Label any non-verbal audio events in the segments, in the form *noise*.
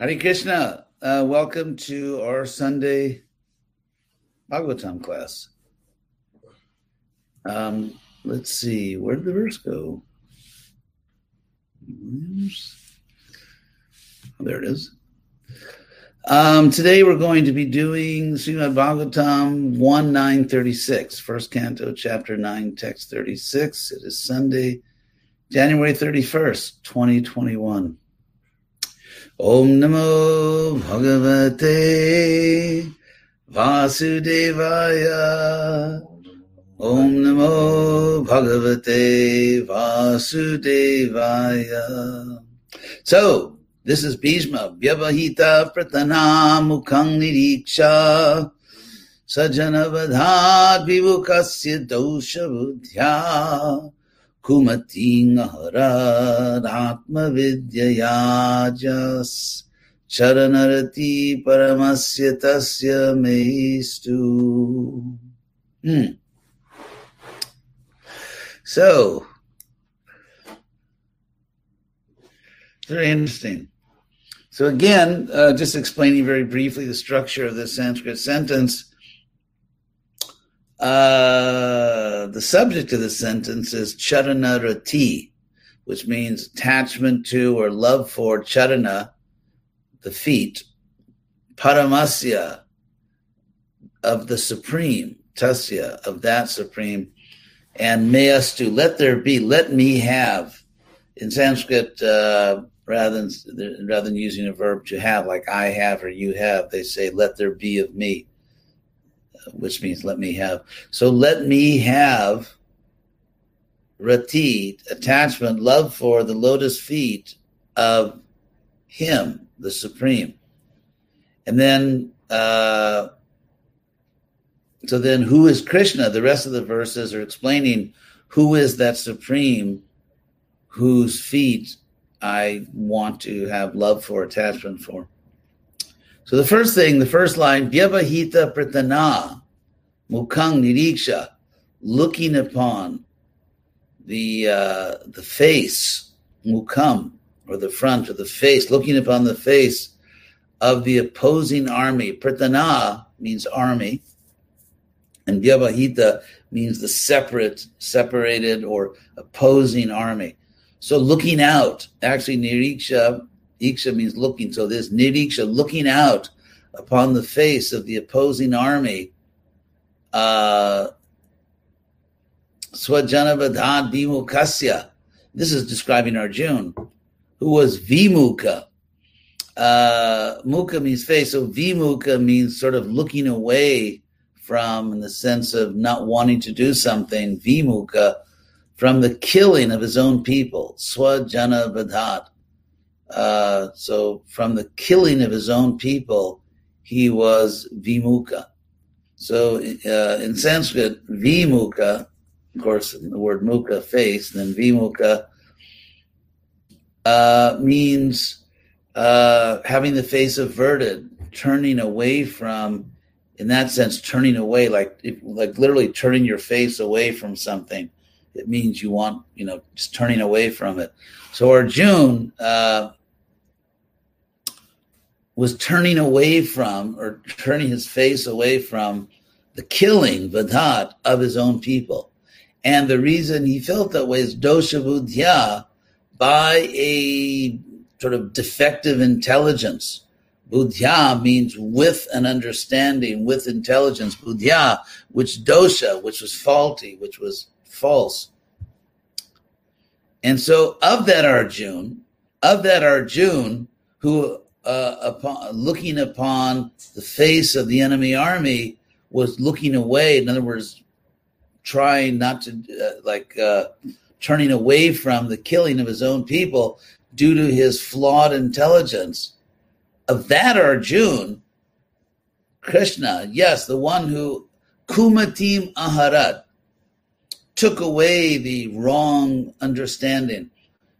Hare Krishna. Uh, welcome to our Sunday Bhagavatam class. Um, let's see, where did the verse go? Oh, there it is. Um, today we're going to be doing Srimad Bhagavatam 1 9 36, first canto, chapter 9, text 36. It is Sunday, January 31st, 2021. Om Namo Bhagavate Vasudevaya. Om Namo Bhagavate Vasudevaya. So, this is Bhishma, Vyavahita Pratana Mukhang Niriksha Sajanavadhat Vivukasya Dosha Buddhya Vidyayajas Charanarati Paramasya Tasya Meistu. Hmm. So, very interesting. So again, uh, just explaining very briefly the structure of this Sanskrit sentence. Uh, the subject of the sentence is charanarati, which means attachment to or love for charana, the feet, paramasya, of the supreme, tasya, of that supreme, and mayastu, let there be, let me have. In Sanskrit, uh, rather than rather than using a verb to have, like I have or you have, they say, "Let there be of me," which means "Let me have." So, let me have rati attachment, love for the lotus feet of Him, the Supreme, and then. Uh, so then, who is Krishna? The rest of the verses are explaining who is that supreme whose feet I want to have love for, attachment for. So the first thing, the first line, Vyavahita Pratana, Mukhang Niriksha, looking upon the uh, the face, Mukham, or the front or the face, looking upon the face of the opposing army. Pratana means army and Vyavahita means the separate, separated, or opposing army. So looking out, actually, Niriksha, Iksha means looking. So this Niriksha, looking out upon the face of the opposing army. Uh, Vimukasya. This is describing Arjun, who was Vimuka. Uh, means face, so Vimuka means sort of looking away from in the sense of not wanting to do something, vimuka, from the killing of his own people, swajana vadhat. Uh, so from the killing of his own people, he was vimuka. So uh, in Sanskrit, vimuka, of course, the word muka, face, then vimuka uh, means uh, having the face averted, turning away from in that sense, turning away, like like literally turning your face away from something, it means you want, you know, just turning away from it. So Arjun uh, was turning away from, or turning his face away from the killing, vadhat, of his own people. And the reason he felt that way is dosha buddhya, by a sort of defective intelligence Buddhya means with an understanding, with intelligence. Buddhya, which dosha, which was faulty, which was false. And so, of that Arjun, of that Arjun, who uh, upon looking upon the face of the enemy army was looking away. In other words, trying not to uh, like uh, turning away from the killing of his own people due to his flawed intelligence of that Arjun, Krishna, yes, the one who kumatim aharat took away the wrong understanding.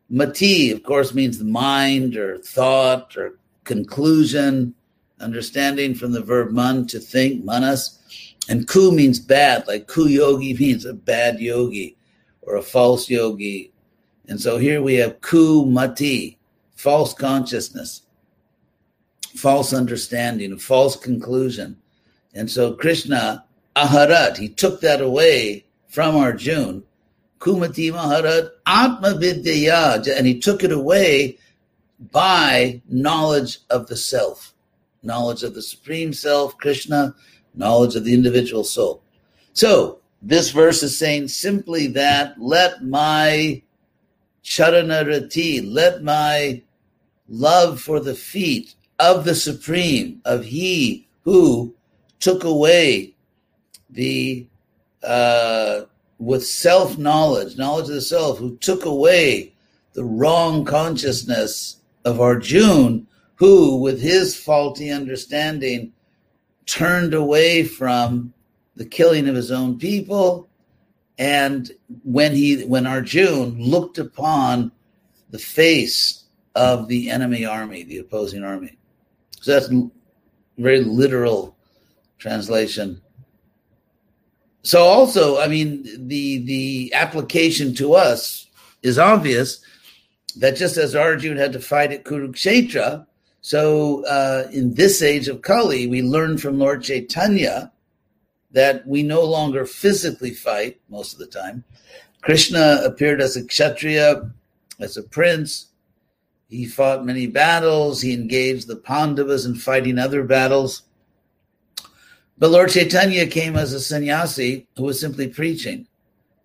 Mati, of course, means the mind or thought or conclusion, understanding from the verb man to think, manas. And ku means bad, like ku yogi *laughs* means a bad yogi or a false yogi. And so here we have ku mati, false consciousness. false understanding, false conclusion. And so Krishna, aharat, he took that away from Arjun. Kumati maharat atma vidyaya, and he took it away by knowledge of the self, knowledge of the supreme self, Krishna, knowledge of the individual soul. So this verse is saying simply that let my charanarati, let my love for the feet of the supreme, of he who took away the uh, with self knowledge, knowledge of the self, who took away the wrong consciousness of Arjun, who, with his faulty understanding, turned away from the killing of his own people. And when he, when Arjun looked upon the face of the enemy army, the opposing army, so that's very literal translation. So also, I mean, the the application to us is obvious that just as Arjun had to fight at Kurukshetra, so uh, in this age of Kali, we learn from Lord Chaitanya that we no longer physically fight most of the time. Krishna appeared as a kshatriya, as a prince. He fought many battles. He engaged the Pandavas in fighting other battles. But Lord Chaitanya came as a sannyasi who was simply preaching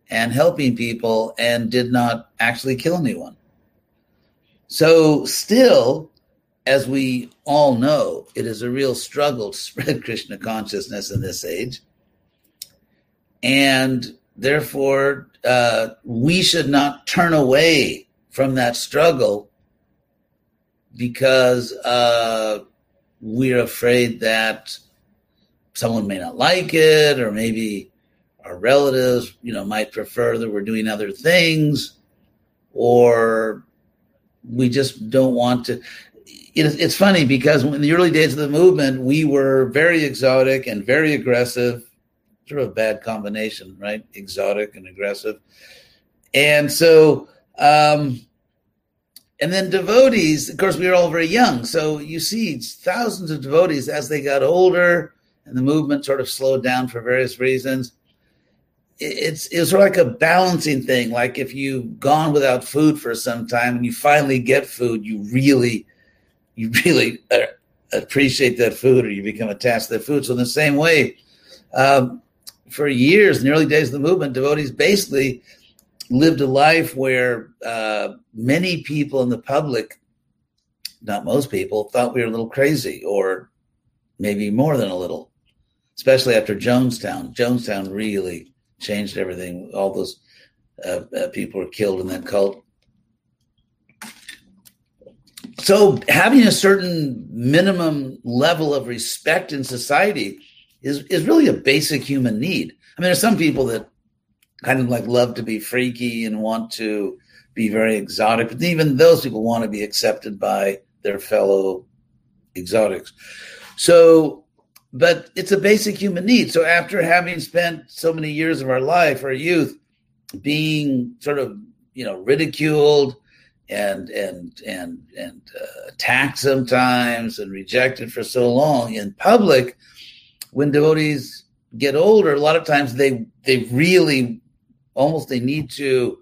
and helping people and did not actually kill anyone. So, still, as we all know, it is a real struggle to *laughs* spread Krishna consciousness in this age. And therefore, uh, we should not turn away from that struggle because uh, we're afraid that someone may not like it, or maybe our relatives, you know, might prefer that we're doing other things, or we just don't want to. it's funny because in the early days of the movement, we were very exotic and very aggressive sort of a bad combination, right? Exotic and aggressive. And so, um, and then devotees, of course, we were all very young. So you see thousands of devotees as they got older and the movement sort of slowed down for various reasons. It's, it's sort of like a balancing thing. Like if you've gone without food for some time and you finally get food, you really, you really appreciate that food or you become attached to that food. So in the same way, um, for years in the early days of the movement, devotees basically lived a life where uh, many people in the public, not most people, thought we were a little crazy or maybe more than a little, especially after Jonestown. Jonestown really changed everything. All those uh, uh, people were killed in that cult. So, having a certain minimum level of respect in society is is really a basic human need. I mean, there's some people that kind of like love to be freaky and want to be very exotic, but even those people want to be accepted by their fellow exotics. So, but it's a basic human need. So after having spent so many years of our life, our youth, being sort of you know ridiculed and and and and uh, attacked sometimes and rejected for so long in public when devotees get older, a lot of times they they really almost they need to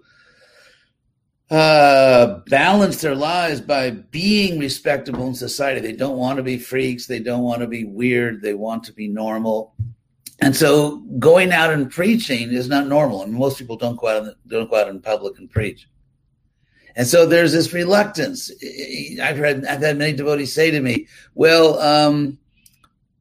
uh, balance their lives by being respectable in society. They don't want to be freaks. They don't want to be weird. They want to be normal. And so going out and preaching is not normal. I mean, most people don't go out don't go out in public and preach. And so there's this reluctance. I've heard I've had many devotees say to me, "Well, um,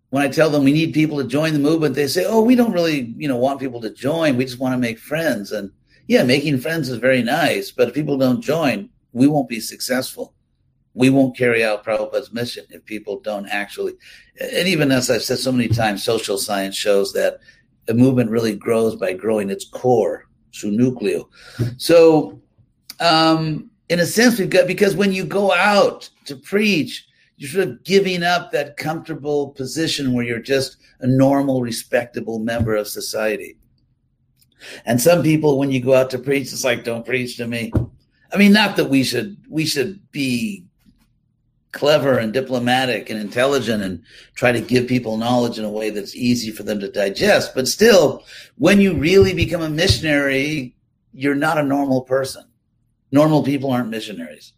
when I tell them we need people to join the movement, they say, "Oh, we don't really, you know, want people to join. We just want to make friends." And yeah, making friends is very nice, but if people don't join, we won't be successful. We won't carry out Prabhupada's mission if people don't actually. And even as I've said so many times, social science shows that a movement really grows by growing its core, su nucleo. So, um, in a sense, we've got because when you go out to preach you're sort of giving up that comfortable position where you're just a normal, respectable member of society. And some people, when you go out to preach, it's like, don't preach to me. I mean, not that we should we should be clever and diplomatic and intelligent and try to give people knowledge in a way that's easy for them to digest. But still, when you really become a missionary, you're not a normal person. Normal people aren't missionaries.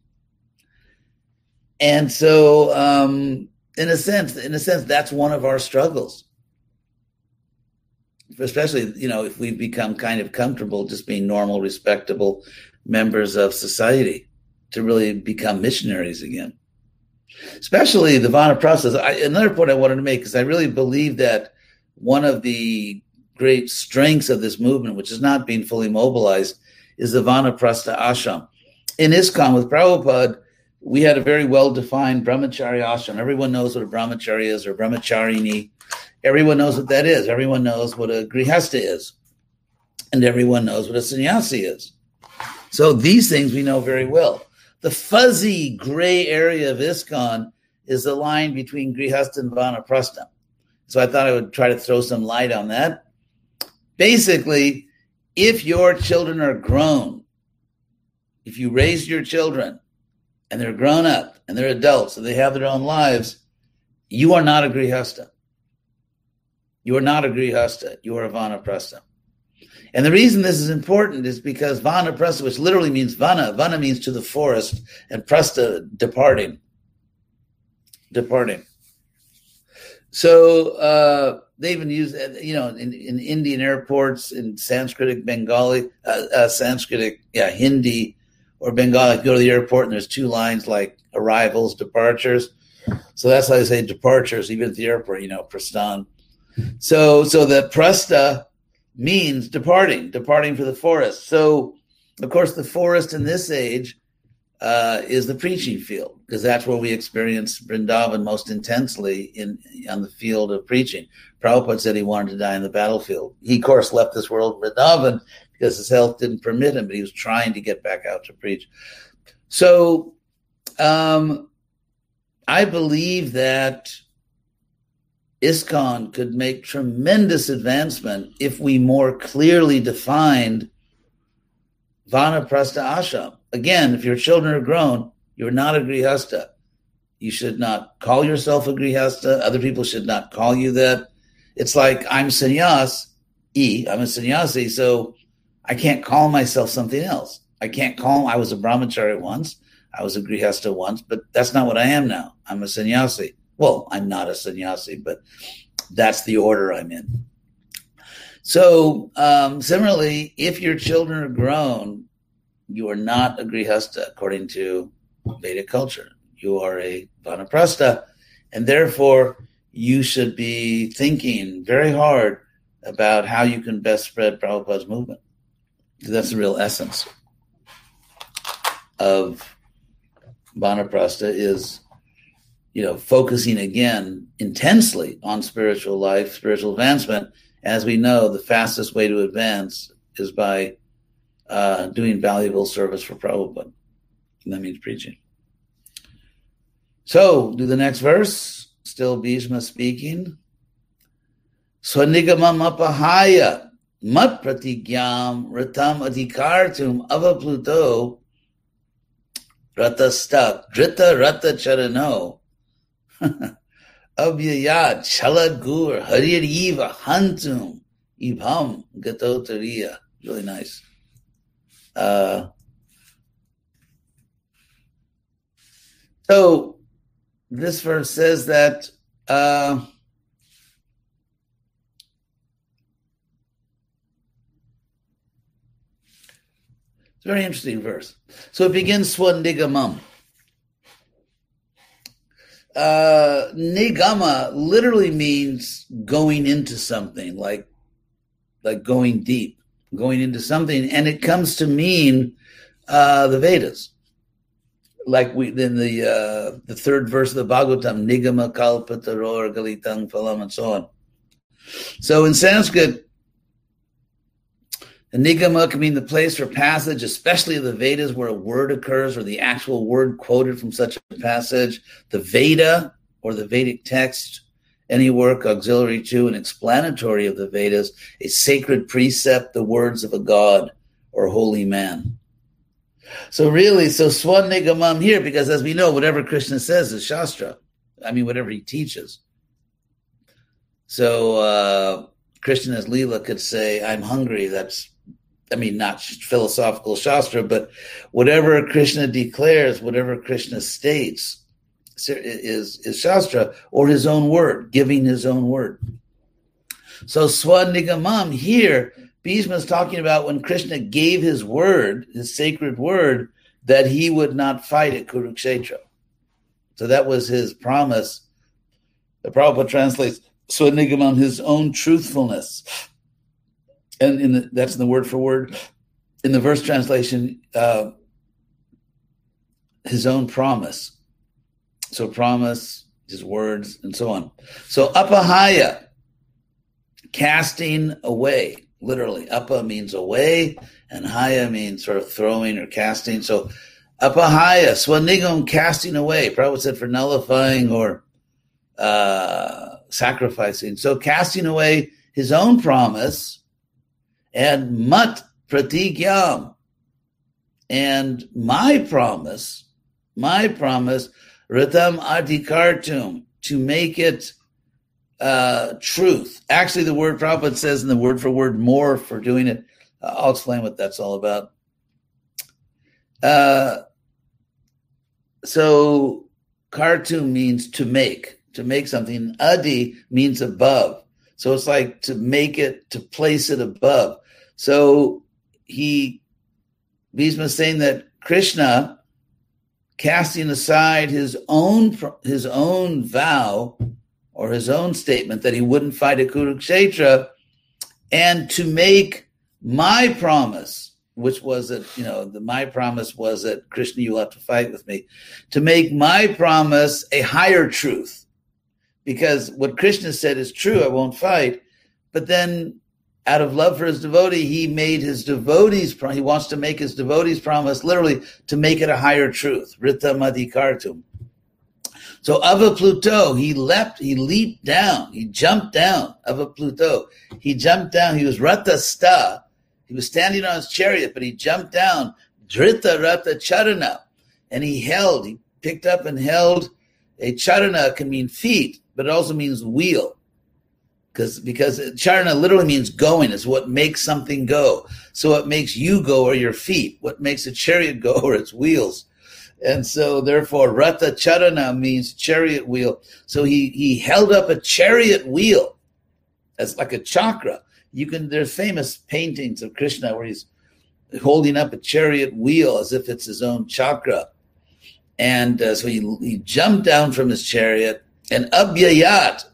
And so, um, in a sense, in a sense, that's one of our struggles. Especially, you know, if we've become kind of comfortable just being normal, respectable members of society to really become missionaries again. Especially the Vanaprastha. I, another point I wanted to make is I really believe that one of the great strengths of this movement, which is not being fully mobilized, is the Vanaprastha ashram. In ISKCON with Prabhupada, we had a very well defined brahmachari ashram. Everyone knows what a brahmachari is or brahmacharini. Everyone knows what that is. Everyone knows what a grihasta is. And everyone knows what a sannyasi is. So these things we know very well. The fuzzy gray area of ISKCON is the line between grihasta and vanaprastha. So I thought I would try to throw some light on that. Basically, if your children are grown, if you raise your children and they're grown up and they're adults and they have their own lives, you are not a grihasta. You are not a grihasta. You are a vanaprastha. And the reason this is important is because vanaprastha, which literally means vana, vana means to the forest, and prastha, departing. Departing. So uh, they even use, you know, in, in Indian airports, in Sanskritic Bengali, uh, uh, Sanskritic, yeah, Hindi or Bengali. Go to the airport and there's two lines like arrivals, departures. So that's how they say departures, even at the airport, you know, prastan. So, so the prasta means departing, departing for the forest. So, of course, the forest in this age uh, is the preaching field because that's where we experience Vrindavan most intensely in on the field of preaching. Prabhupada said he wanted to die in the battlefield. He, of course, left this world Vrindavan because his health didn't permit him, but he was trying to get back out to preach. So, um, I believe that ISKCON could make tremendous advancement if we more clearly defined Vanaprastha Ashram. Again, if your children are grown, you're not a Grihasta. You should not call yourself a Grihasta. Other people should not call you that. It's like I'm sannyas, E, I'm a sannyasi, so I can't call myself something else. I can't call, I was a brahmachari once, I was a Grihasta once, but that's not what I am now. I'm a sannyasi. Well, I'm not a sannyasi, but that's the order I'm in. So, um, similarly, if your children are grown, you are not a grihasta according to Vedic culture. You are a vanaprastha, and therefore you should be thinking very hard about how you can best spread Prabhupada's movement. That's the real essence of vanaprastha is you know, focusing again intensely on spiritual life, spiritual advancement. As we know, the fastest way to advance is by uh, doing valuable service for Prabhupada. And that means preaching. So, do the next verse. Still Bhishma speaking. Swanigamam apahaya mat pratigyam ratam adhikartum avapluto ratasta drita rata charano Avyayat Chalagur Harir Eva Hantum Ibham Gatotariya. Really nice. Uh, so this verse says that uh, it's a very interesting verse. So it begins swan Swandigamam uh, nigama literally means going into something, like like going deep, going into something, and it comes to mean uh, the Vedas. Like we in the uh, the third verse of the Bhagavatam, nigama kalpataror galitang phalam, and so on. So in Sanskrit, Nigama can mean the place or passage, especially the Vedas where a word occurs or the actual word quoted from such a passage. The Veda or the Vedic text, any work auxiliary to and explanatory of the Vedas, a sacred precept, the words of a god or holy man. So really, so Swan Nigamam here, because as we know, whatever Krishna says is Shastra. I mean, whatever he teaches. So uh, Krishna as Leela could say, I'm hungry. That's, I mean, not philosophical Shastra, but whatever Krishna declares, whatever Krishna states is, is Shastra or his own word, giving his own word. So Swanigamam here, Bhishma is talking about when Krishna gave his word, his sacred word, that he would not fight at Kurukshetra. So that was his promise. The Prabhupada translates Swanigamam, his own truthfulness. And in the, that's in the word for word. In the verse translation, uh, his own promise. So promise, his words, and so on. So apahaya, casting away. Literally, apa means away, and haya means sort of throwing or casting. So apahaya, swanigam, casting away. Prabhupada said for nullifying or uh, sacrificing. So casting away his own promise and mat pratigyam. And my promise, my promise, ritam adhikartum, to make it uh, truth. Actually, the word Prabhupada says in the word for word more for doing it. Uh, I'll explain what that's all about. Uh, so, kartum means to make, to make something. Adi means above. So it's like to make it, to place it above. So he, Bhishma saying that Krishna, casting aside his own his own vow or his own statement that he wouldn't fight at Kurukshetra, and to make my promise, which was that, you know, the, my promise was that Krishna, you'll have to fight with me, to make my promise a higher truth. Because what Krishna said is true, I won't fight. But then out of love for his devotee, he made his devotees, he wants to make his devotees promise literally to make it a higher truth. Rita Madhikartum. So Ava Pluto, he leapt, he leaped down, he jumped down. Ava Pluto, he jumped down. He was Rata Sta. He was standing on his chariot, but he jumped down. Drita Rata Charana, and he held. He picked up and held. A charana can mean feet, but it also means wheel. Because because charana literally means going. Is what makes something go. So what makes you go are your feet. What makes a chariot go are its wheels. And so therefore Rata Charana means chariot wheel. So he, he held up a chariot wheel as like a chakra. You can, there's famous paintings of Krishna where he's holding up a chariot wheel as if it's his own chakra. And uh, so he, he jumped down from his chariot and Abhyayat,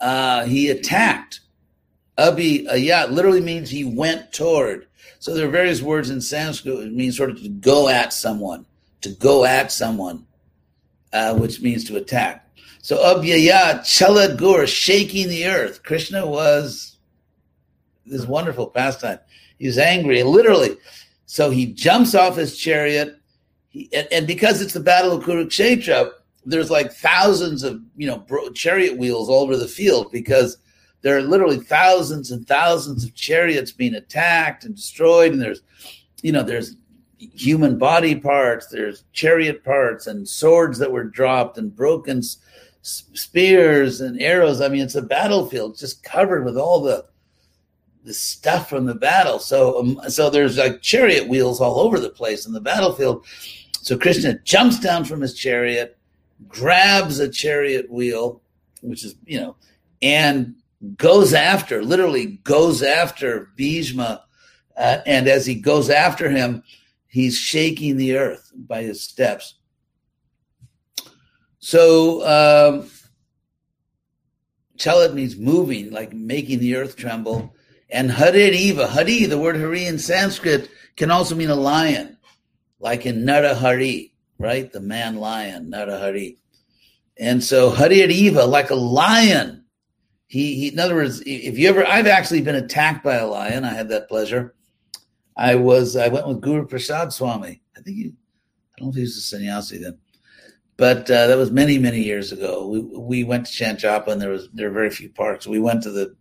uh, he attacked. Abhyayat literally means he went toward. So there are various words in Sanskrit which means sort of to go at someone, to go at someone, uh, which means to attack. So Abhyaya Chalad Gur, shaking the earth. Krishna was this wonderful pastime. He was angry, literally. So he jumps off his chariot, he, and, and, because it's the Battle of Kurukshetra, there's like thousands of you know chariot wheels all over the field because there are literally thousands and thousands of chariots being attacked and destroyed and there's you know there's human body parts there's chariot parts and swords that were dropped and broken s- spears and arrows. I mean it's a battlefield just covered with all the the stuff from the battle. So um, so there's like chariot wheels all over the place in the battlefield. So krishna jumps down from his chariot grabs a chariot wheel which is you know and goes after, literally goes after Bhishma. Uh, and as he goes after him, he's shaking the earth by his steps. So, um, Chalat means moving, like making the earth tremble. And Haririva, Hari, the word Hari in Sanskrit, can also mean a lion, like in Narahari, right? The man lion, not a Narahari. And so Haririva, like a lion, he, he, in other words, if you ever, I've actually been attacked by a lion. I had that pleasure. I was, I went with Guru Prasad Swami. I think he, I don't know if he was a sannyasi then, but uh, that was many, many years ago. We we went to Chanchapa and there was there were very few parks. We went to the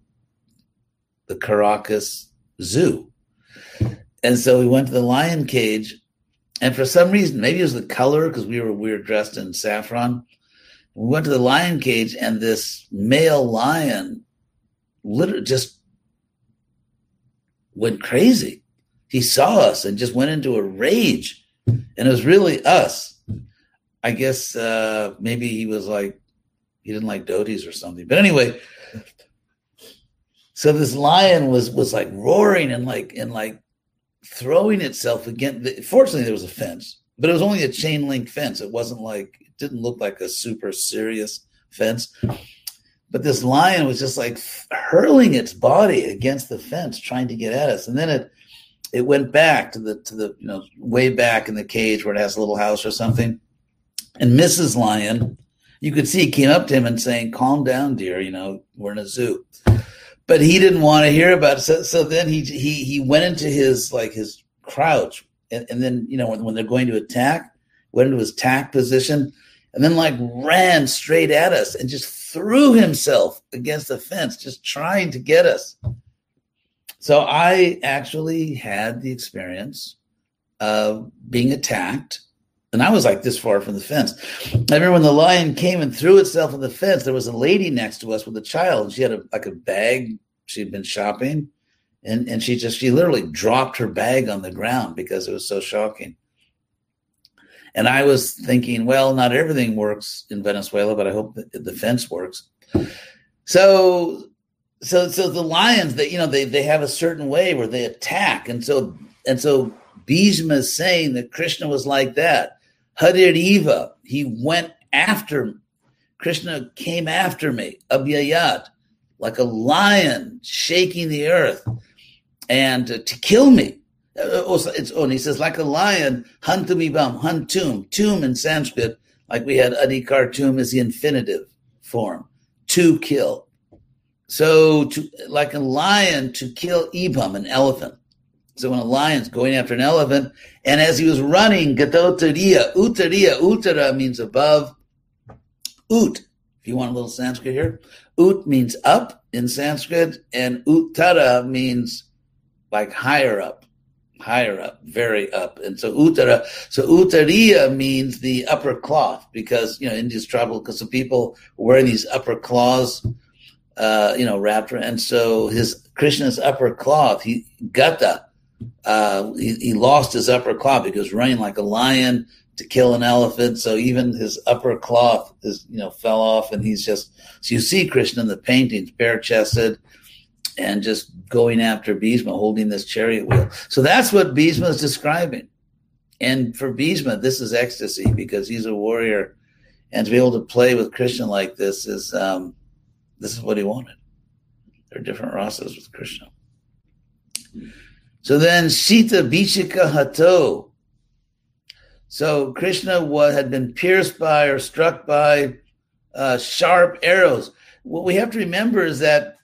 the Caracas Zoo, and so we went to the lion cage, and for some reason, maybe it was the color because we were we were dressed in saffron. We went to the lion cage, and this male lion, literally just went crazy. He saw us and just went into a rage, and it was really us. I guess uh, maybe he was like he didn't like dhotis or something. But anyway, so this lion was was like roaring and like and like throwing itself against. Fortunately, there was a fence, but it was only a chain link fence. It wasn't like it didn't look like a super serious fence. But this lion was just like hurling its body against the fence, trying to get at us. And then it it went back to the to the you know way back in the cage where it has a little house or something and Mrs. Lion, you could see, came up to him and saying, "Calm down, dear. You know we're in a zoo." But he didn't want to hear about it. So, so then he he he went into his like his crouch, and, and then you know when, when they're going to attack, went into his tack position, and then like ran straight at us and just threw himself against the fence, just trying to get us. So I actually had the experience of being attacked and I was like this far from the fence. I remember when the lion came and threw itself on the fence, there was a lady next to us with a child. She had a, like a bag. She'd been shopping. And, and she just, she literally dropped her bag on the ground because it was so shocking. And I was thinking, well, not everything works in Venezuela, but I hope the fence works. So, so, so the lions, that you know, they they have a certain way where they attack, and so and so Bhishma is saying that Krishna was like that. Haririva, he went after Krishna came after me, Abhyayat, like a lion shaking the earth and uh, to kill me. Uh, also, it's on. He says, like a lion, huntumibam, huntum, tomb in Sanskrit, like we had adhikar tomb is the infinitive form, to kill. So, to, like a lion, to kill ibam, an elephant. So when a lion's going after an elephant, and as he was running, Gatotaria, Uttaria, Uttara means above. Ut, if you want a little Sanskrit here, Ut means up in Sanskrit, and Uttara means like higher up, higher up, very up. And so Uttara, so Uttariya means the upper cloth, because, you know, India's trouble because the people wearing these upper cloths, uh, you know, wrapped, around. and so his Krishna's upper cloth, he, Gata, uh, he, he, lost his upper cloth because running like a lion to kill an elephant. So even his upper cloth is, you know, fell off and he's just, so you see Krishna in the paintings, bare chested and just going after Bhishma, holding this chariot wheel. So that's what Bhishma is describing. And for Bhishma, this is ecstasy because he's a warrior and to be able to play with Krishna like this is, um, this is what he wanted. There are different rasas with Krishna. So then Shita Vishika Hato. So Krishna was, had been pierced by or struck by uh, sharp arrows. What we have to remember is that,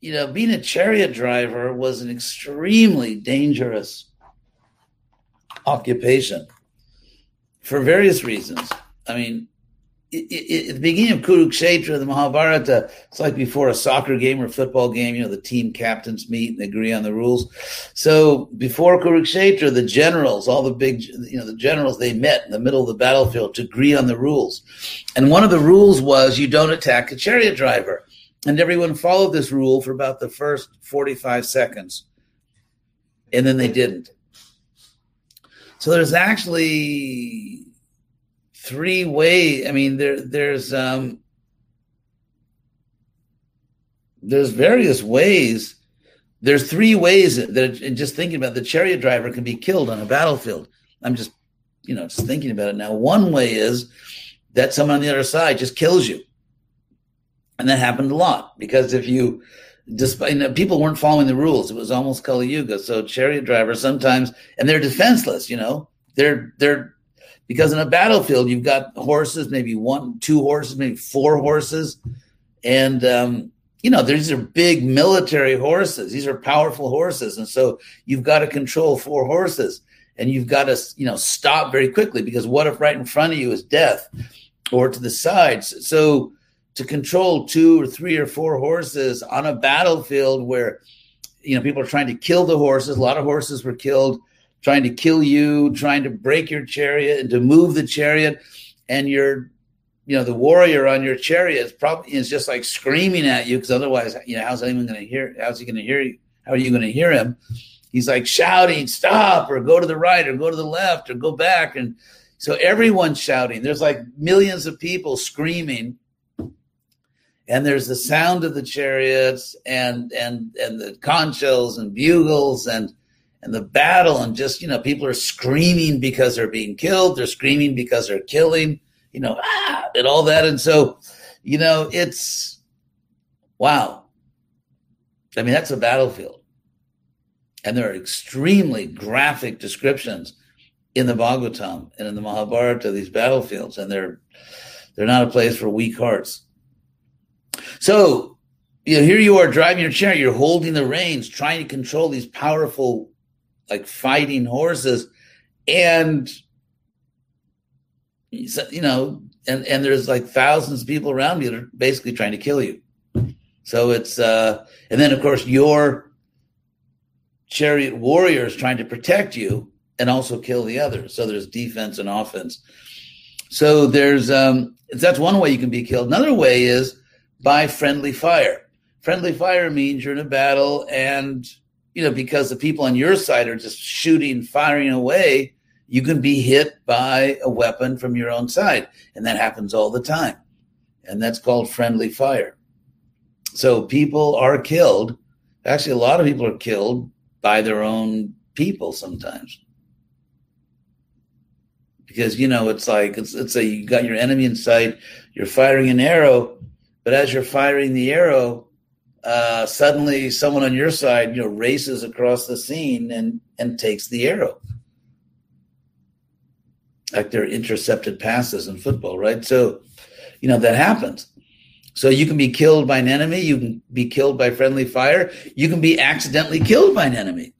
you know, being a chariot driver was an extremely dangerous occupation for various reasons. I mean, it, it, at the beginning of Kurukshetra, the Mahabharata, it's like before a soccer game or football game, you know, the team captains meet and agree on the rules. So before Kurukshetra, the generals, all the big, you know, the generals, they met in the middle of the battlefield to agree on the rules. And one of the rules was you don't attack a chariot driver. And everyone followed this rule for about the first 45 seconds. And then they didn't. So there's actually three ways. I mean, there there's um, there's various ways. There's three ways that, and just thinking about the chariot driver can be killed on a battlefield. I'm just, you know, just thinking about it now. One way is that someone on the other side just kills you, and that happened a lot because if you despite you know, people weren't following the rules. It was almost Kali Yuga. So chariot drivers sometimes, and they're defenseless. You know, they're they're because in a battlefield you've got horses maybe one two horses maybe four horses. And um, you know these are big military horses. These are powerful horses. And so you've got to control four horses. And you've got to you know stop very quickly because what if right in front of you is death or to the sides? So to control two or three or four horses on a battlefield where you know, people are trying to kill the horses. A lot of horses were killed trying to kill you, trying to break your chariot and to move the chariot. And you're, you know, the warrior on your chariot is probably is just like screaming at you because otherwise, you know, how's anyone going to hear? How's he going to hear you? How are you going to hear him? He's like shouting, stop, or go to the right, or go to the left, or go back. And so everyone's shouting. There's like millions of people screaming and there's the sound of the chariots and and and the conch shells and bugles and and the battle and just you know people are screaming because they're being killed. They're screaming because they're killing you know ah, and all that. And so you know it's wow. I mean that's a battlefield. And there are extremely graphic descriptions in the bhagavatam and in the mahabharata these battlefields and they're they're not a place for weak hearts. So, you know, here you are driving your chariot, you're holding the reins, trying to control these powerful, like fighting horses. And, you know, and, and there's like thousands of people around you that are basically trying to kill you. So it's, uh, and then of course your chariot warrior is trying to protect you and also kill the others. So there's defense and offense. So there's, um, that's one way you can be killed. Another way is by friendly fire. Friendly fire means you're in a battle and, you know, because the people on your side are just shooting, firing away, you can be hit by a weapon from your own side. And that happens all the time. And that's called friendly fire. So people are killed. Actually, a lot of people are killed by their own people sometimes. Because, you know, it's like, it's, it's a, you got your enemy in sight, you're firing an arrow, but as you're firing the arrow, uh, suddenly someone on your side, you know, races across the scene and and takes the arrow. Like they're intercepted passes in football, right? So, you know, that happens. So you can be killed by an enemy, you can be killed by friendly fire, you can be accidentally killed by an enemy.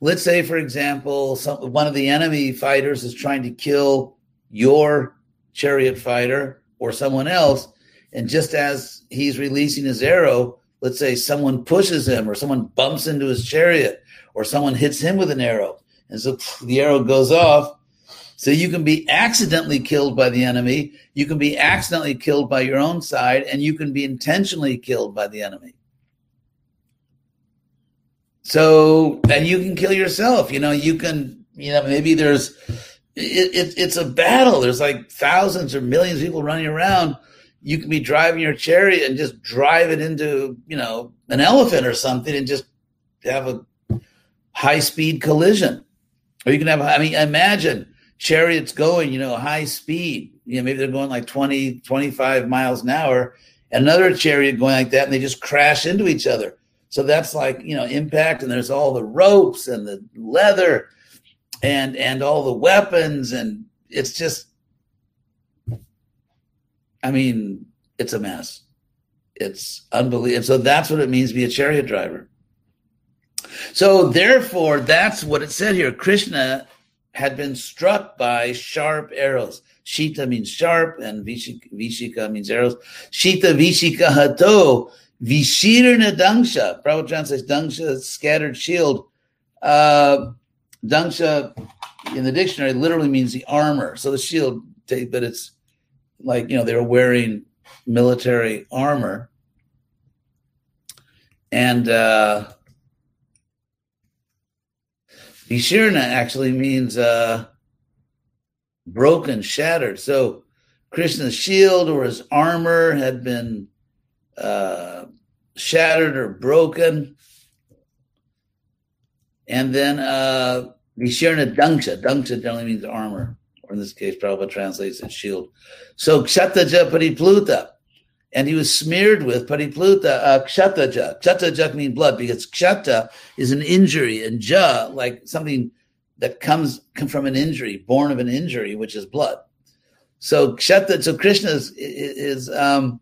Let's say, for example, some, one of the enemy fighters is trying to kill your chariot fighter or someone else, and just as he's releasing his arrow, let's say someone pushes him or someone bumps into his chariot or someone hits him with an arrow. And so the arrow goes off. So you can be accidentally killed by the enemy. You can be accidentally killed by your own side and you can be intentionally killed by the enemy. So, and you can kill yourself. You know, you can, you know, maybe there's, it, it, it's a battle. There's like thousands or millions of people running around you can be driving your chariot and just drive it into, you know, an elephant or something and just have a high speed collision. Or you can have, I mean, imagine chariots going, you know, high speed. You know, maybe they're going like 20, 25 miles an hour. Another chariot going like that, and they just crash into each other. So that's like, you know, impact, and there's all the ropes and the leather and and all the weapons, and it's just I mean, it's a mess. It's unbelievable. So that's what it means to be a chariot driver. So therefore, that's what it said here. Krishna had been struck by sharp arrows. Shita means sharp, and Vishika, Vishika means arrows. Shita Vishika Hato, Vishirna Dangsha. Prabhupada says Dangsha, scattered shield. Uh, Dangsha in the dictionary literally means the armor. So the shield, but it's like you know they were wearing military armor and uh Vishirna actually means uh broken, shattered. So Krishna's shield or his armor had been uh shattered or broken. And then uh Vishirna Dangsha. Dangsha generally means armor or in this case, Prabhupada translates it shield. So Kshataja Paripluta, and he was smeared with Paripluta uh, Kshataja. Kshataja means blood because Kshata is an injury, and Ja, like something that comes from an injury, born of an injury, which is blood. So Kshata, so Krishna is, is um,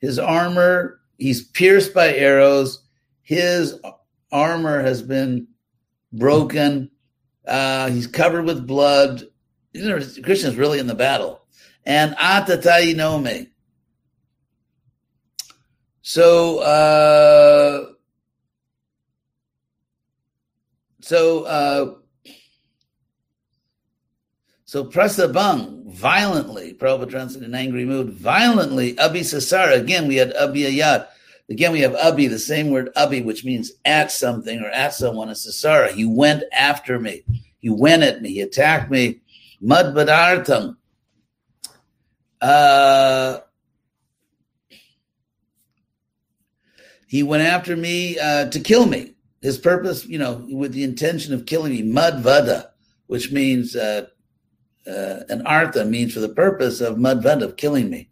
his armor, he's pierced by arrows, his armor has been broken, uh, he's covered with blood, Krishna is really in the battle. And atatai nome. So, uh, so uh, so Prasabang violently, Prabhupada translated in an angry mood, violently, Abi Sasara. Again, we had Abi Ayat. Again, we have Abi, the same word Abi, which means at something or at someone, a Sasara. He went after me. He went at me. He attacked me. Madbadartam. Uh, he went after me uh, to kill me. His purpose, you know, with the intention of killing me, Madvada, which means uh, uh, an artha means for the purpose of madvad of killing me.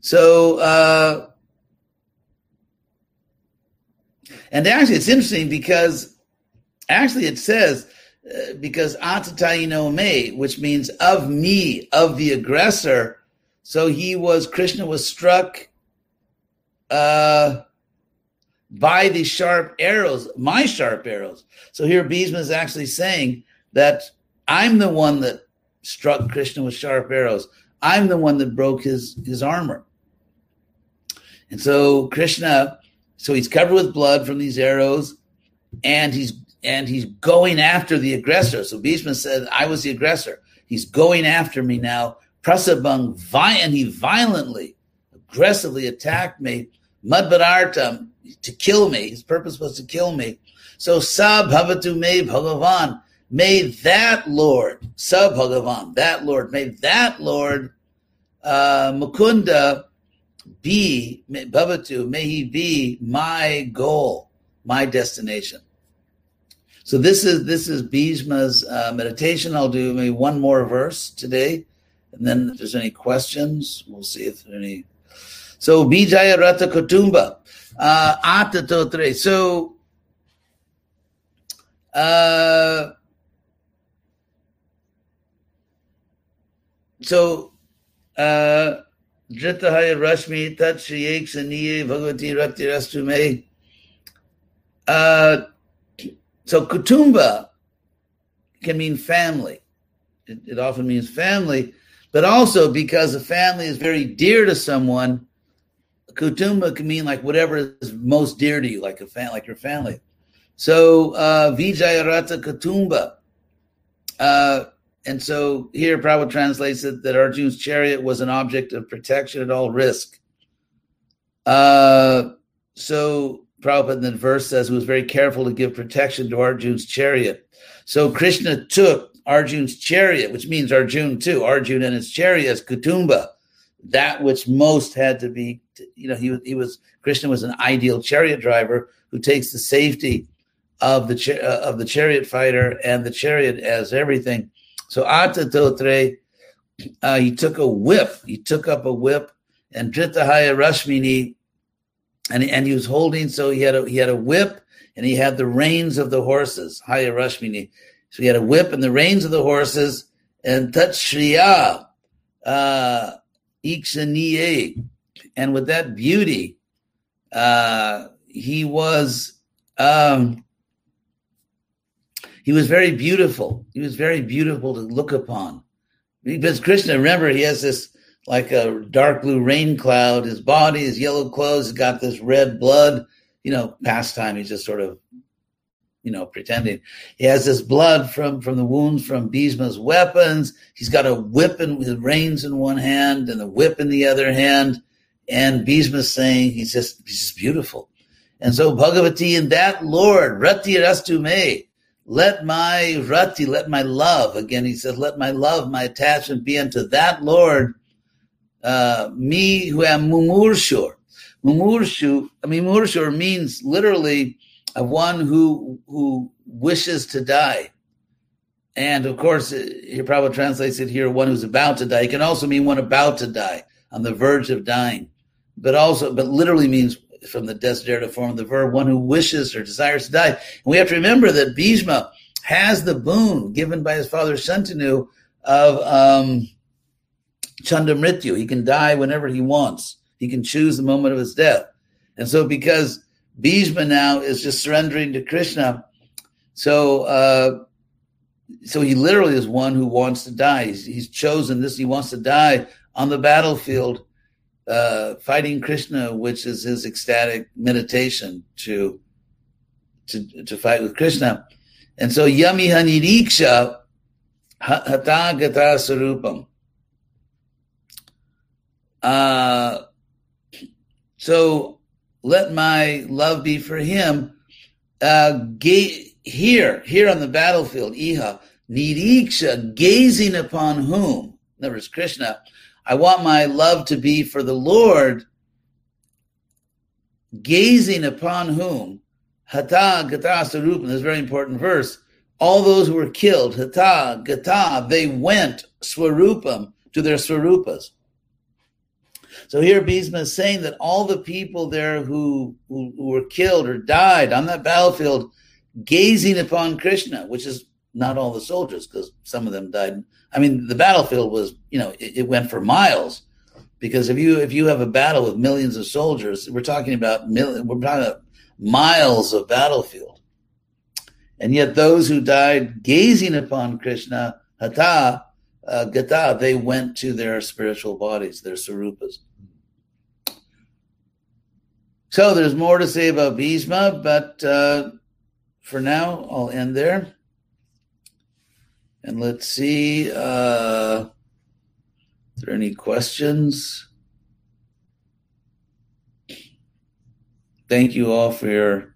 So, uh, and actually, it's interesting because actually it says because atataino me, which means of me, of the aggressor. So he was Krishna was struck uh, by the sharp arrows, my sharp arrows. So here Bhishma is actually saying that I'm the one that struck Krishna with sharp arrows. I'm the one that broke his, his armor. And so Krishna, so he's covered with blood from these arrows, and he's and he's going after the aggressor. So Bhishma said, I was the aggressor. He's going after me now. Prasabang, and he violently, aggressively attacked me, Madbarartam, to kill me. His purpose was to kill me. So Sa Bhavatu Me Bhagavan, May that Lord, Sub Bhagavan, that Lord, may that Lord, uh, Mukunda, be, Bhavatu, may he be my goal, my destination. So this is this is Bhishma's uh, meditation. I'll do maybe one more verse today, and then if there's any questions, we'll see if there any. So Bijaya Rata Kutumba, uh, Atatotre. So uh, so uh Jritahaya Rashmi Tat Shriyek Saniye Bhagavati Rakti Rastume. Uh so Kutumba can mean family. It, it, often means family, but also because a family is very dear to someone, Kutumba can mean like whatever is most dear to you, like a fan, like your family. So uh, Vijayarata Kutumba. Uh, and so here Prabhupada translates it that Arjun's chariot was an object of protection at all risk. Uh, so Prabhupada in the verse says he was very careful to give protection to Arjun's chariot. So Krishna took Arjun's chariot, which means Arjun too, Arjun and his chariot as Kutumba, that which most had to be, you know, he, he was, Krishna was an ideal chariot driver who takes the safety of the, uh, of the chariot fighter and the chariot as everything so Atatotre, uh, he took a whip. He took up a whip, and Dritahaya Rashmini, and and he was holding. So he had a he had a whip, and he had the reins of the horses. Haya Rashmini. So he had a whip and the reins of the horses, and Tatshriya, uh, Ikshaniye, and with that beauty, uh, he was. Um, he was very beautiful. He was very beautiful to look upon. Because Krishna, remember, he has this like a dark blue rain cloud. His body, his yellow clothes, he's got this red blood. You know, pastime. He's just sort of, you know, pretending. He has this blood from from the wounds from Bhishma's weapons. He's got a whip and with reins in one hand and a whip in the other hand. And Bhishma's saying he's just he's just beautiful. And so Bhagavati and that Lord, Rati Rastu Me, let my rati, let my love, again, he says, let my love, my attachment be unto that Lord, uh, me who am mumurshur. Mumurshu, I mean, mumurshur means literally of one who, who wishes to die. And of course, he probably translates it here, one who's about to die. It can also mean one about to die, on the verge of dying. But also, but literally means from the desiderative form of the verb, one who wishes or desires to die. And we have to remember that Bhishma has the boon given by his father Shantanu of um, Chandamrityu. He can die whenever he wants. He can choose the moment of his death. And so because Bhishma now is just surrendering to Krishna, so uh, so he literally is one who wants to die. He's, he's chosen this. He wants to die on the battlefield uh, fighting Krishna, which is his ecstatic meditation to to to fight with Krishna. And so yami haniriksha hata gata sarupam. Uh, so let my love be for him. Uh, here, here on the battlefield, Iha, Niriksha, gazing upon whom? In other words, Krishna, I want my love to be for the Lord, gazing upon whom? Hata Gata Sarupam, this very important verse. All those who were killed, Hata Gata, they went Swarupam to their Swarupas. So here Bhishma is saying that all the people there who, who, who were killed or died on that battlefield, gazing upon Krishna, which is not all the soldiers, because some of them died. I mean, the battlefield was, you know, it, it, went for miles. Because if you if you have a battle with millions of soldiers, we're talking about million, we're talking about miles of battlefield. And yet, those who died gazing upon Krishna, Hata, uh, Gata, they went to their spiritual bodies, their sarupas. So there's more to say about Bhishma, but uh, for now, I'll end there. And let's see, uh, there any questions? Thank you all for your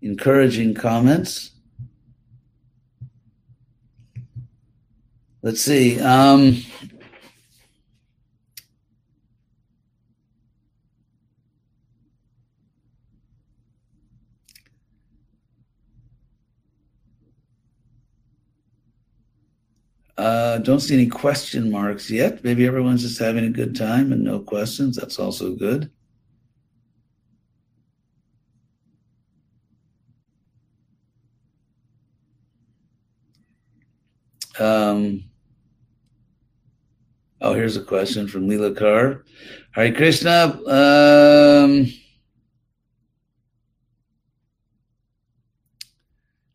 encouraging comments. Let's see. Um, Uh, don't see any question marks yet. Maybe everyone's just having a good time and no questions. That's also good. Um, oh, here's a question from Leela Carr. Hare Krishna. Um,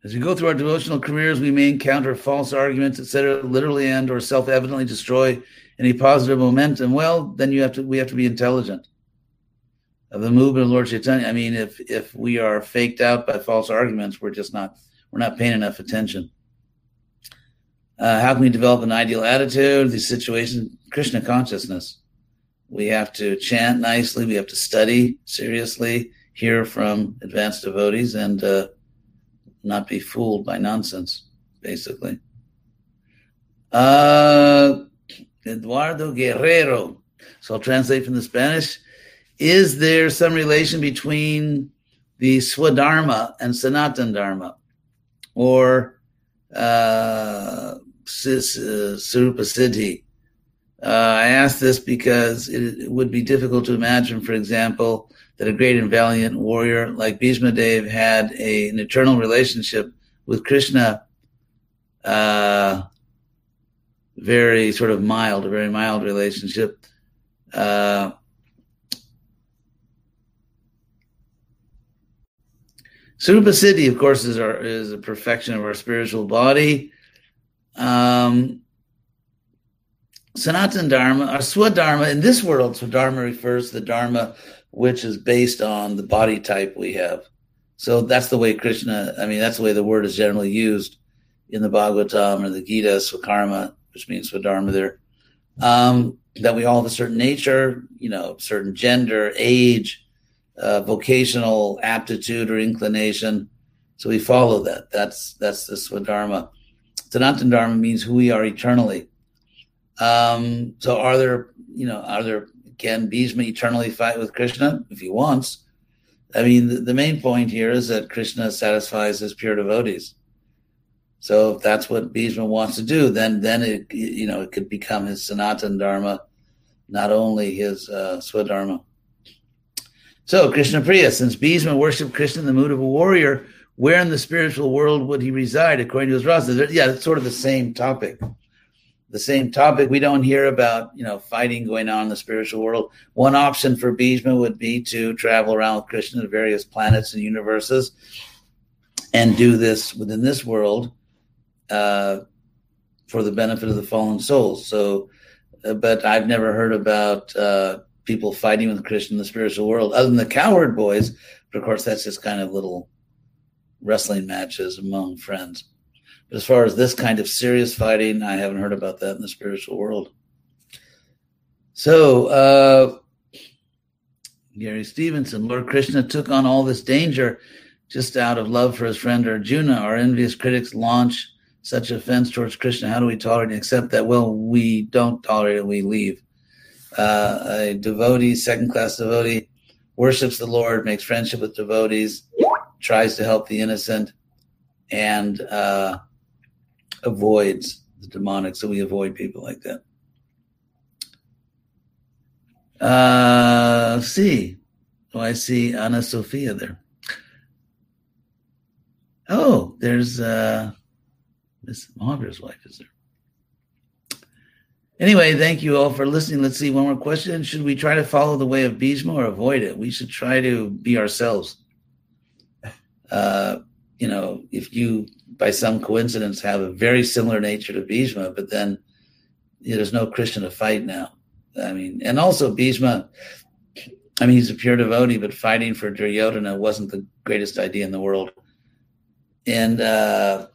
As we go through our devotional careers, we may encounter false arguments, etc., literally and or self-evidently destroy any positive momentum. Well, then you have to we have to be intelligent of the movement of Lord Chaitanya. I mean, if if we are faked out by false arguments, we're just not we're not paying enough attention. Uh, how can we develop an ideal attitude? These situations, Krishna consciousness. We have to chant nicely. We have to study seriously, hear from advanced devotees, and uh, not be fooled by nonsense, basically. Uh, Eduardo Guerrero. So I'll translate from the Spanish. Is there some relation between the Swadharma and Sanatan Dharma? Or uh, Sarupa Siddhi? Uh, I ask this because it, it, would be difficult to imagine, for example, that a great and valiant warrior like Bhishma Dev had a, an eternal relationship with Krishna, uh, very sort of mild, a very mild relationship. Uh, Sarupa Siddhi, of course, is our is a perfection of our spiritual body. Um, Sanatan Dharma, our Swadharma, in this world, Swadharma refers to the Dharma which is based on the body type we have. So that's the way Krishna, I mean, that's the way the word is generally used in the Bhagavatam or the Gita, Swakarma, which means Swadharma there. Um, that we all have a certain nature, you know, certain gender, age, uh, vocational aptitude or inclination. So we follow that. That's that's the Swadharma. Sanatan Dharma means who we are eternally. Um, so are there, you know, are there can Bhishma eternally fight with Krishna if he wants? I mean, the, the main point here is that Krishna satisfies his pure devotees. So if that's what Bhishma wants to do, then then it you know it could become his Sanatan Dharma, not only his uh, Swadharma. So Krishna Priya, since Bhishma worshipped Krishna in the mood of a warrior, where in the spiritual world would he reside according to his rasa? Yeah, it's sort of the same topic the same topic. We don't hear about, you know, fighting going on in the spiritual world. One option for Bhishma would be to travel around with Krishna to various planets and universes and do this within this world uh, for the benefit of the fallen souls. So, uh, but I've never heard about uh, people fighting with Krishna in the spiritual world, other than the cowherd boys. But of course, that's just kind of little wrestling matches among friends. But as far as this kind of serious fighting, I haven't heard about that in the spiritual world. So, uh, Gary Stevenson, Lord Krishna took on all this danger just out of love for his friend Arjuna. Our envious critics launch such offense towards Krishna. How do we tolerate and accept that? Well, we don't tolerate it, we leave. Uh, a devotee, second class devotee, worships the Lord, makes friendship with devotees, tries to help the innocent, and uh, avoids the demonic. So we avoid people like that. Uh, see. Oh, I see Anna Sophia there. Oh, there's uh, Miss Mahavir's wife is there. Anyway, thank you all for listening. Let's see one more question. Should we try to follow the way of Bhishma or avoid it? We should try to be ourselves. Uh, you know, if you by some coincidence have a very similar nature to Bhishma, but then you know, there's no Krishna to fight now. I mean, and also Bhishma, I mean, he's a pure devotee, but fighting for Duryodhana wasn't the greatest idea in the world. And uh,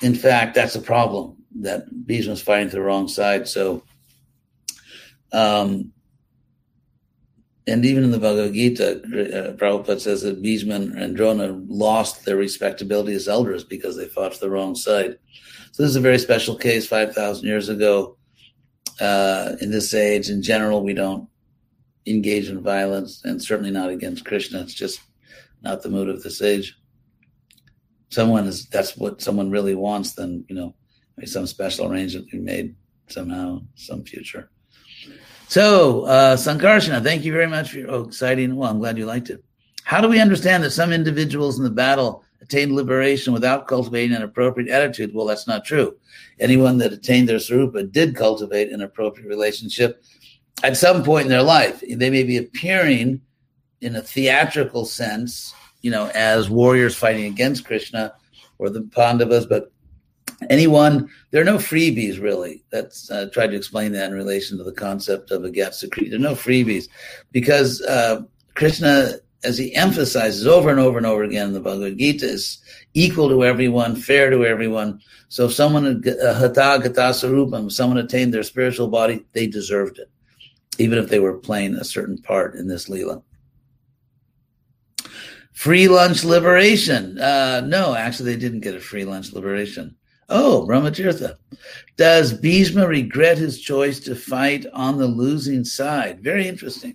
in fact, that's a problem that Bhishma's fighting to the wrong side. So, um, and even in the Bhagavad Gita, uh, Prabhupada says that Bhishma and Drona lost their respectability as elders because they fought to the wrong side. So this is a very special case 5,000 years ago. Uh, in this age, in general, we don't engage in violence and certainly not against Krishna. It's just not the mood of this age. Someone is, that's what someone really wants, then, you know, maybe some special arrangement be made somehow, some future. So, uh, Sankarsana, thank you very much for your oh, exciting. Well, I'm glad you liked it. How do we understand that some individuals in the battle attained liberation without cultivating an appropriate attitude? Well, that's not true. Anyone that attained their sarupa did cultivate an appropriate relationship at some point in their life. They may be appearing in a theatrical sense, you know, as warriors fighting against Krishna or the Pandavas, but anyone? There are no freebies really that's uh, tried to explain that in relation to the concept of a Gatsa there are no freebies because uh, krishna as he emphasizes over and over and over again in the bhagavad gita is equal to everyone fair to everyone. So if someone uh, sarupam someone attained their spiritual body they deserved it even if they were playing a certain part in this lila. Free lunch liberation. Uh, no actually they didn't get a free lunch liberation Oh, Brahmatirtha. Does Bhishma regret his choice to fight on the losing side? Very interesting.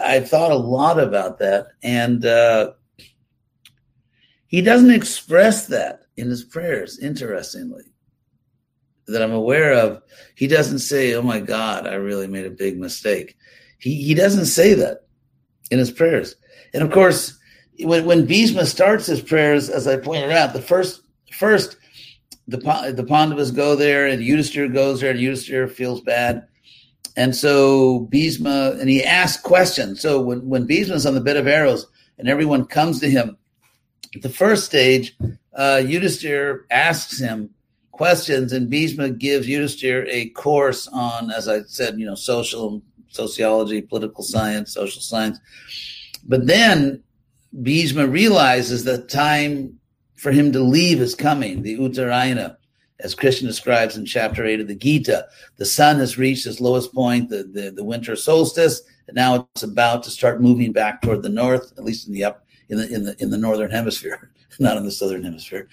I thought a lot about that. And uh, he doesn't express that in his prayers, interestingly, that I'm aware of. He doesn't say, Oh my God, I really made a big mistake. He, he doesn't say that in his prayers. And of course, when, when starts his prayers, as I pointed out, the first, first, the the Pandavas go there, and Yudhisthira goes there, and Yudhisthira feels bad. And so Bhishma, and he asks questions. So when, when Bhishma's on the bed of arrows and everyone comes to him, the first stage, uh, Yudhisthira asks him questions, and Bhishma gives Yudhisthira a course on, as I said, you know, social sociology, political science, social science. But then Bhishma realizes that time for him to leave is coming, the Uttarayana, as Krishna describes in chapter 8 of the Gita. The sun has reached its lowest point, the, the, the winter solstice, and now it's about to start moving back toward the north, at least in the up in the in the in the northern hemisphere, *laughs* not in the southern hemisphere.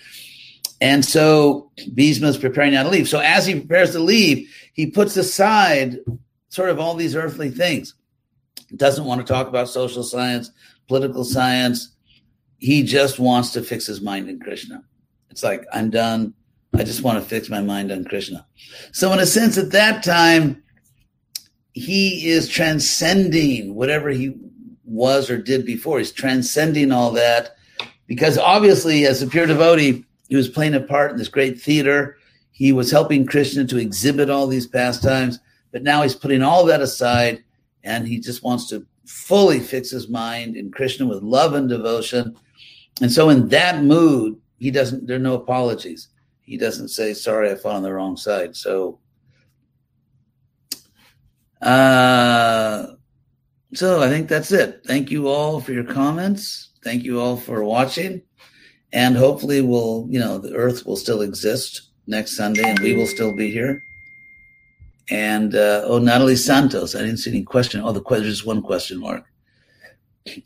And so Bhishma is preparing now to leave. So as he prepares to leave, he puts aside sort of all these earthly things. Doesn't want to talk about social science, political science, he just wants to fix his mind in Krishna. It's like, I'm done. I just want to fix my mind on Krishna. So, in a sense, at that time, he is transcending whatever he was or did before. He's transcending all that because obviously, as a pure devotee, he was playing a part in this great theater. He was helping Krishna to exhibit all these pastimes, but now he's putting all that aside and he just wants to fully fix his mind in Krishna with love and devotion and so in that mood, he doesn't, there are no apologies. He doesn't say, sorry, I fought on the wrong side. So, uh, so I think that's it. Thank you all for your comments. Thank you all for watching. And hopefully we'll, you know, the earth will still exist next Sunday and we will still be here. And, uh, oh, Natalie Santos. I didn't see any question. Oh, the question, just one question mark.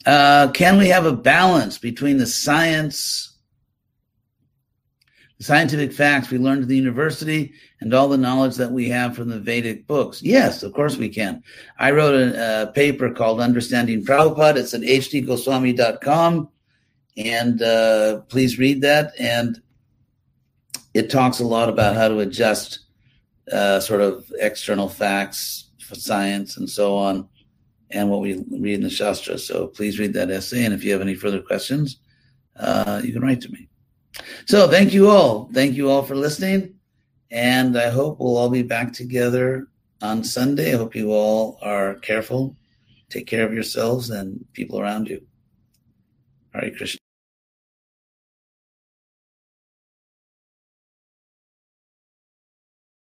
Uh, can we have a balance between the science, the scientific facts we learned at the university and all the knowledge that we have from the Vedic books? Yes, of course we can. I wrote a, a paper called Understanding Prabhupada. It's at hdgoswami.com. And uh, please read that. And it talks a lot about how to adjust uh, sort of external facts for science and so on, and what we read in the Shastra. So please read that essay. And if you have any further questions, uh, you can write to me. So thank you all. Thank you all for listening. And I hope we'll all be back together on Sunday. I hope you all are careful. Take care of yourselves and people around you. Hare Krishna.